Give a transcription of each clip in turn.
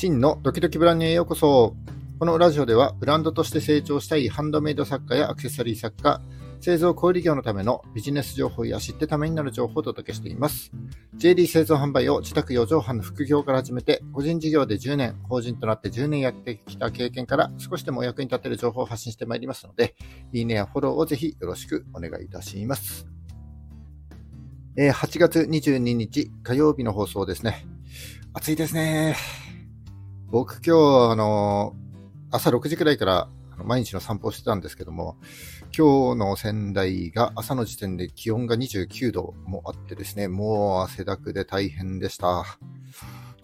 真のドキドキブランニュへようこそ。このラジオではブランドとして成長したいハンドメイド作家やアクセサリー作家、製造小売業のためのビジネス情報や知ってためになる情報をお届けしています。JD 製造販売を自宅4畳半の副業から始めて、個人事業で10年、法人となって10年やってきた経験から少しでもお役に立てる情報を発信してまいりますので、いいねやフォローをぜひよろしくお願いいたします。えー、8月22日火曜日の放送ですね。暑いですね。僕今日、あの、朝6時くらいから毎日の散歩をしてたんですけども、今日の仙台が朝の時点で気温が29度もあってですね、もう汗だくで大変でした。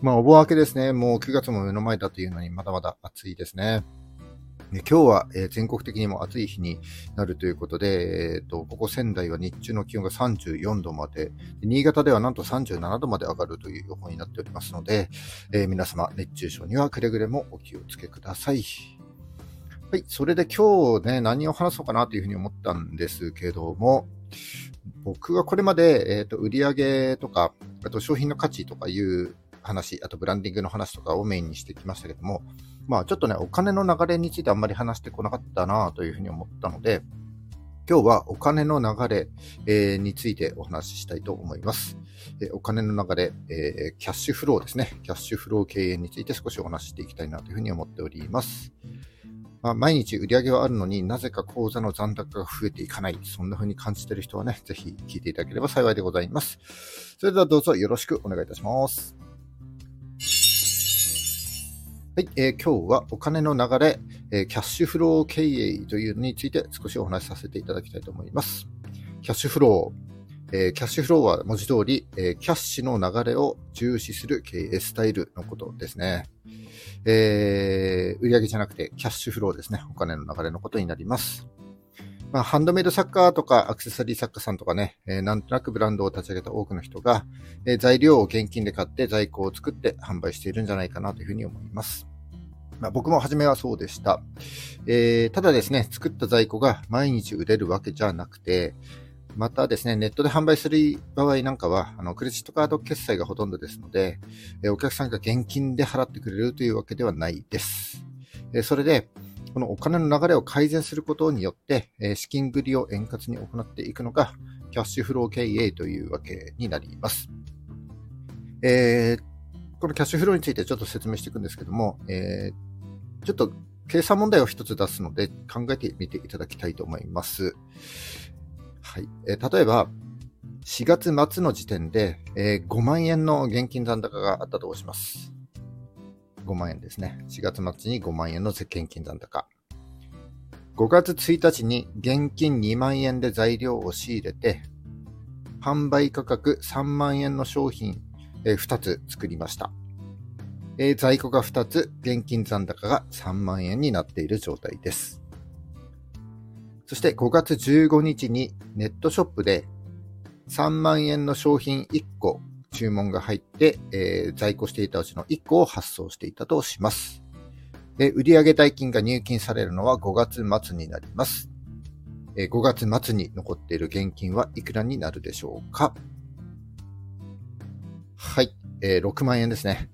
まあ、お盆明けですね。もう9月も目の前だというのにまだまだ暑いですね。今日は、え全国的にも暑い日になるということで、えーと、ここ仙台は日中の気温が34度まで、新潟ではなんと37度まで上がるという予報になっておりますので、えー、皆様熱中症にはくれぐれもお気をつけください。はい、それで今日ね、何を話そうかなというふうに思ったんですけども、僕はこれまで、えーと、売上とか、あと商品の価値とかいう話、あとブランディングの話とかをメインにしてきましたけども、まあちょっとね、お金の流れについてあんまり話してこなかったなというふうに思ったので、今日はお金の流れ、えー、についてお話ししたいと思います。えー、お金の流れ、えー、キャッシュフローですね。キャッシュフロー経営について少しお話ししていきたいなというふうに思っております。まあ、毎日売り上げはあるのになぜか口座の残高が増えていかない。そんな風に感じている人はね、ぜひ聞いていただければ幸いでございます。それではどうぞよろしくお願いいたします。はい、えー、今日はお金の流れ、えー、キャッシュフロー経営というのについて少しお話しさせていただきたいと思います。キャッシュフロー。えー、キャッシュフローは文字通り、えー、キャッシュの流れを重視する経営スタイルのことですね。えー、売上じゃなくてキャッシュフローですね。お金の流れのことになります。まあ、ハンドメイド作家とかアクセサリー作家さんとかね、えー、なんとなくブランドを立ち上げた多くの人が、えー、材料を現金で買って在庫を作って販売しているんじゃないかなというふうに思います。まあ、僕も初めはそうでした。えー、ただですね、作った在庫が毎日売れるわけじゃなくて、またですね、ネットで販売する場合なんかは、あの、クレジットカード決済がほとんどですので、えお客さんが現金で払ってくれるというわけではないです。えそれで、このお金の流れを改善することによって、え資金繰りを円滑に行っていくのが、キャッシュフロー経営というわけになります。えー、このキャッシュフローについてちょっと説明していくんですけども、えー、ちょっと計算問題を一つ出すので考えてみていただきたいと思います。はい。えー、例えば、4月末の時点で、えー、5万円の現金残高があったとします。5万円ですね。4月末に5万円の現金残高。5月1日に現金2万円で材料を仕入れて、販売価格3万円の商品、え、2つ作りました。え、在庫が2つ、現金残高が3万円になっている状態です。そして5月15日にネットショップで3万円の商品1個注文が入って、えー、在庫していたうちの1個を発送していたとします。で、売上代金が入金されるのは5月末になります。えー、5月末に残っている現金はいくらになるでしょうかはい、えー、6万円ですね。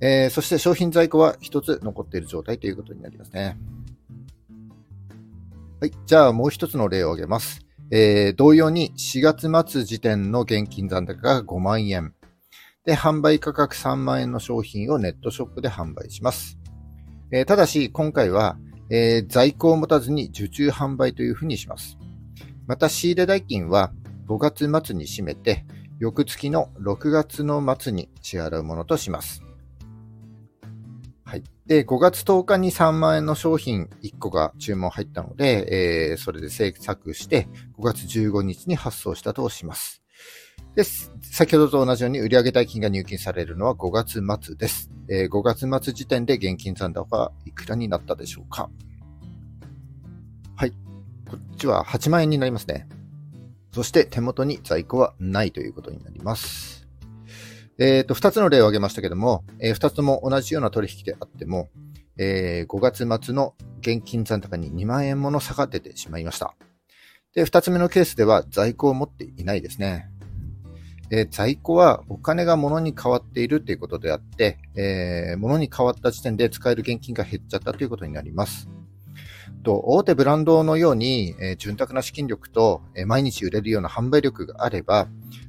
えー、そして商品在庫は1つ残っている状態ということになりますね。はい。じゃあもう一つの例を挙げます。えー、同様に4月末時点の現金残高が5万円。で、販売価格3万円の商品をネットショップで販売します。えー、ただし、今回は、えー、在庫を持たずに受注販売というふうにします。また、仕入れ代金は5月末に締めて、翌月の6月の末に支払うものとします。はい。で、5月10日に3万円の商品1個が注文入ったので、えー、それで制作して、5月15日に発送したとします。です、先ほどと同じように売上代金が入金されるのは5月末です。えー、5月末時点で現金残高はいくらになったでしょうかはい。こっちは8万円になりますね。そして手元に在庫はないということになります。えっ、ー、と、二つの例を挙げましたけども、えー、二つとも同じような取引であっても、えー、5月末の現金残高に2万円もの差が出てしまいました。で、二つ目のケースでは在庫を持っていないですね。えー、在庫はお金が物に変わっているということであって、えー、物に変わった時点で使える現金が減っちゃったということになります。と大手ブランドのように、えー、潤沢な資金力と、えー、毎日売れるような販売力があれば、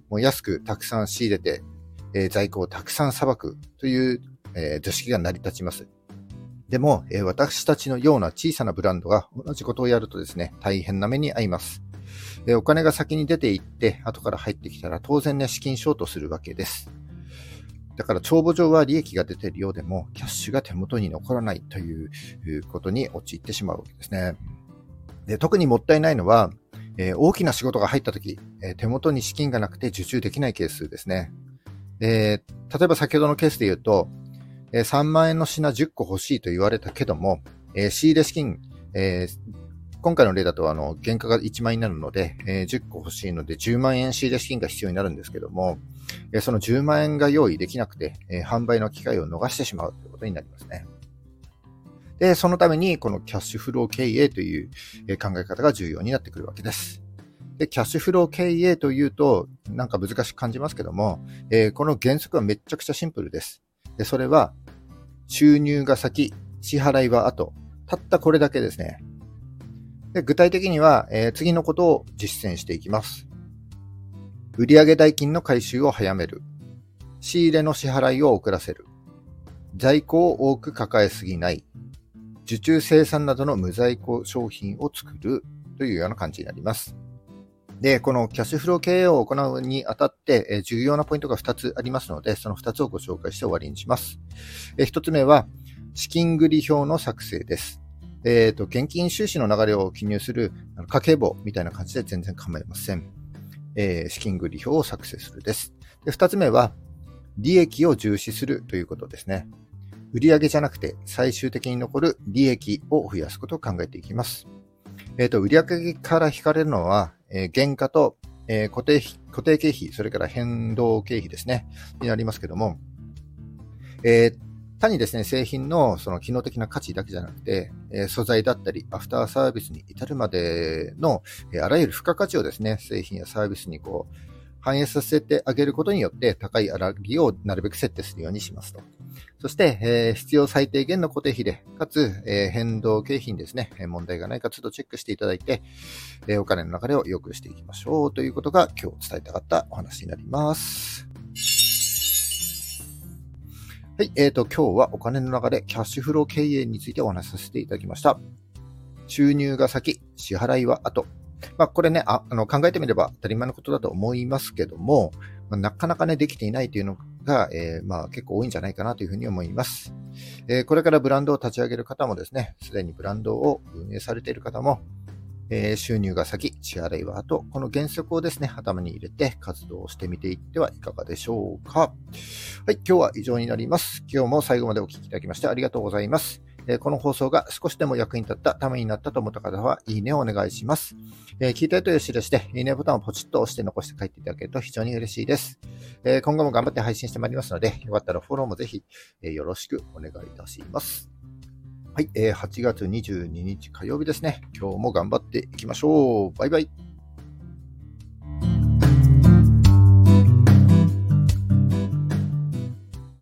もう安くたくさん仕入れて、えー、在庫をたくさんさばくという、え図式が成り立ちます。でも、え私たちのような小さなブランドが同じことをやるとですね、大変な目に遭います。えお金が先に出ていって、後から入ってきたら当然ね、資金ショートするわけです。だから帳簿上は利益が出ているようでも、キャッシュが手元に残らないということに陥ってしまうわけですね。で特にもったいないのは、えー、大きな仕事が入ったとき、えー、手元に資金がなくて受注できないケースですね。えー、例えば先ほどのケースで言うと、え3万円の品10個欲しいと言われたけども、え仕入れ資金、え今回の例だと、あの、原価が1万円になるので、えー、10個欲しいので10万円仕入れ資金が必要になるんですけども、えー、その10万円が用意できなくて、えー、販売の機会を逃してしまうということになりますね。で、そのために、このキャッシュフロー経営という考え方が重要になってくるわけです。で、キャッシュフロー経営というと、なんか難しく感じますけども、えー、この原則はめちゃくちゃシンプルです。で、それは、収入が先、支払いは後。たったこれだけですね。で具体的には、えー、次のことを実践していきます。売上代金の回収を早める。仕入れの支払いを遅らせる。在庫を多く抱えすぎない。受注生産などの無在庫商品を作るというような感じになります。で、このキャッシュフロー経営を行うにあたって、え重要なポイントが2つありますので、その2つをご紹介して終わりにします。え1つ目は、資金繰り表の作成です。えっ、ー、と、現金収支の流れを記入する家計簿みたいな感じで全然構いません。えー、資金繰り表を作成するです。で、二つ目は、利益を重視するということですね。売上じゃなくて最終的に残る利益を増やすことを考えていきます。えっ、ー、と、売上から引かれるのは、えー、原価と、えー、固定固定経費、それから変動経費ですね、になりますけども、えー、単にですね、製品のその機能的な価値だけじゃなくて、え素材だったり、アフターサービスに至るまでの、えあらゆる付加価値をですね、製品やサービスにこう、反映させてあげることによって、高い粗利をなるべく設定するようにしますと。そして、えー、必要最低限の固定費で、かつ、えー、変動経費にですね、問題がないかちょっとチェックしていただいて、えー、お金の流れを良くしていきましょうということが今日伝えたかったお話になります。はい、えーと、今日はお金の流れ、キャッシュフロー経営についてお話しさせていただきました。収入が先、支払いは後。まあ、これねああの、考えてみれば当たり前のことだと思いますけども、まあ、なかなかね、できていないというのが、えー、まあ、結構多いんじゃないかなというふうに思います。えー、これからブランドを立ち上げる方もですね、すでにブランドを運営されている方も、えー、収入が先、支払いは後、この原則をですね、頭に入れて活動してみていってはいかがでしょうか。はい、今日は以上になります。今日も最後までお聴きいただきましてありがとうございます。え、この放送が少しでも役に立った、ためになったと思った方は、いいねをお願いします。え、聞いたいという印で、いいねボタンをポチッと押して残して帰っていただけると非常に嬉しいです。え今後も頑張って配信してまいりますので、よかったらフォローもぜひ、えよろしくお願いいたします。はい、えー、8月22日火曜日ですね。今日も頑張っていきましょう。バイバイ。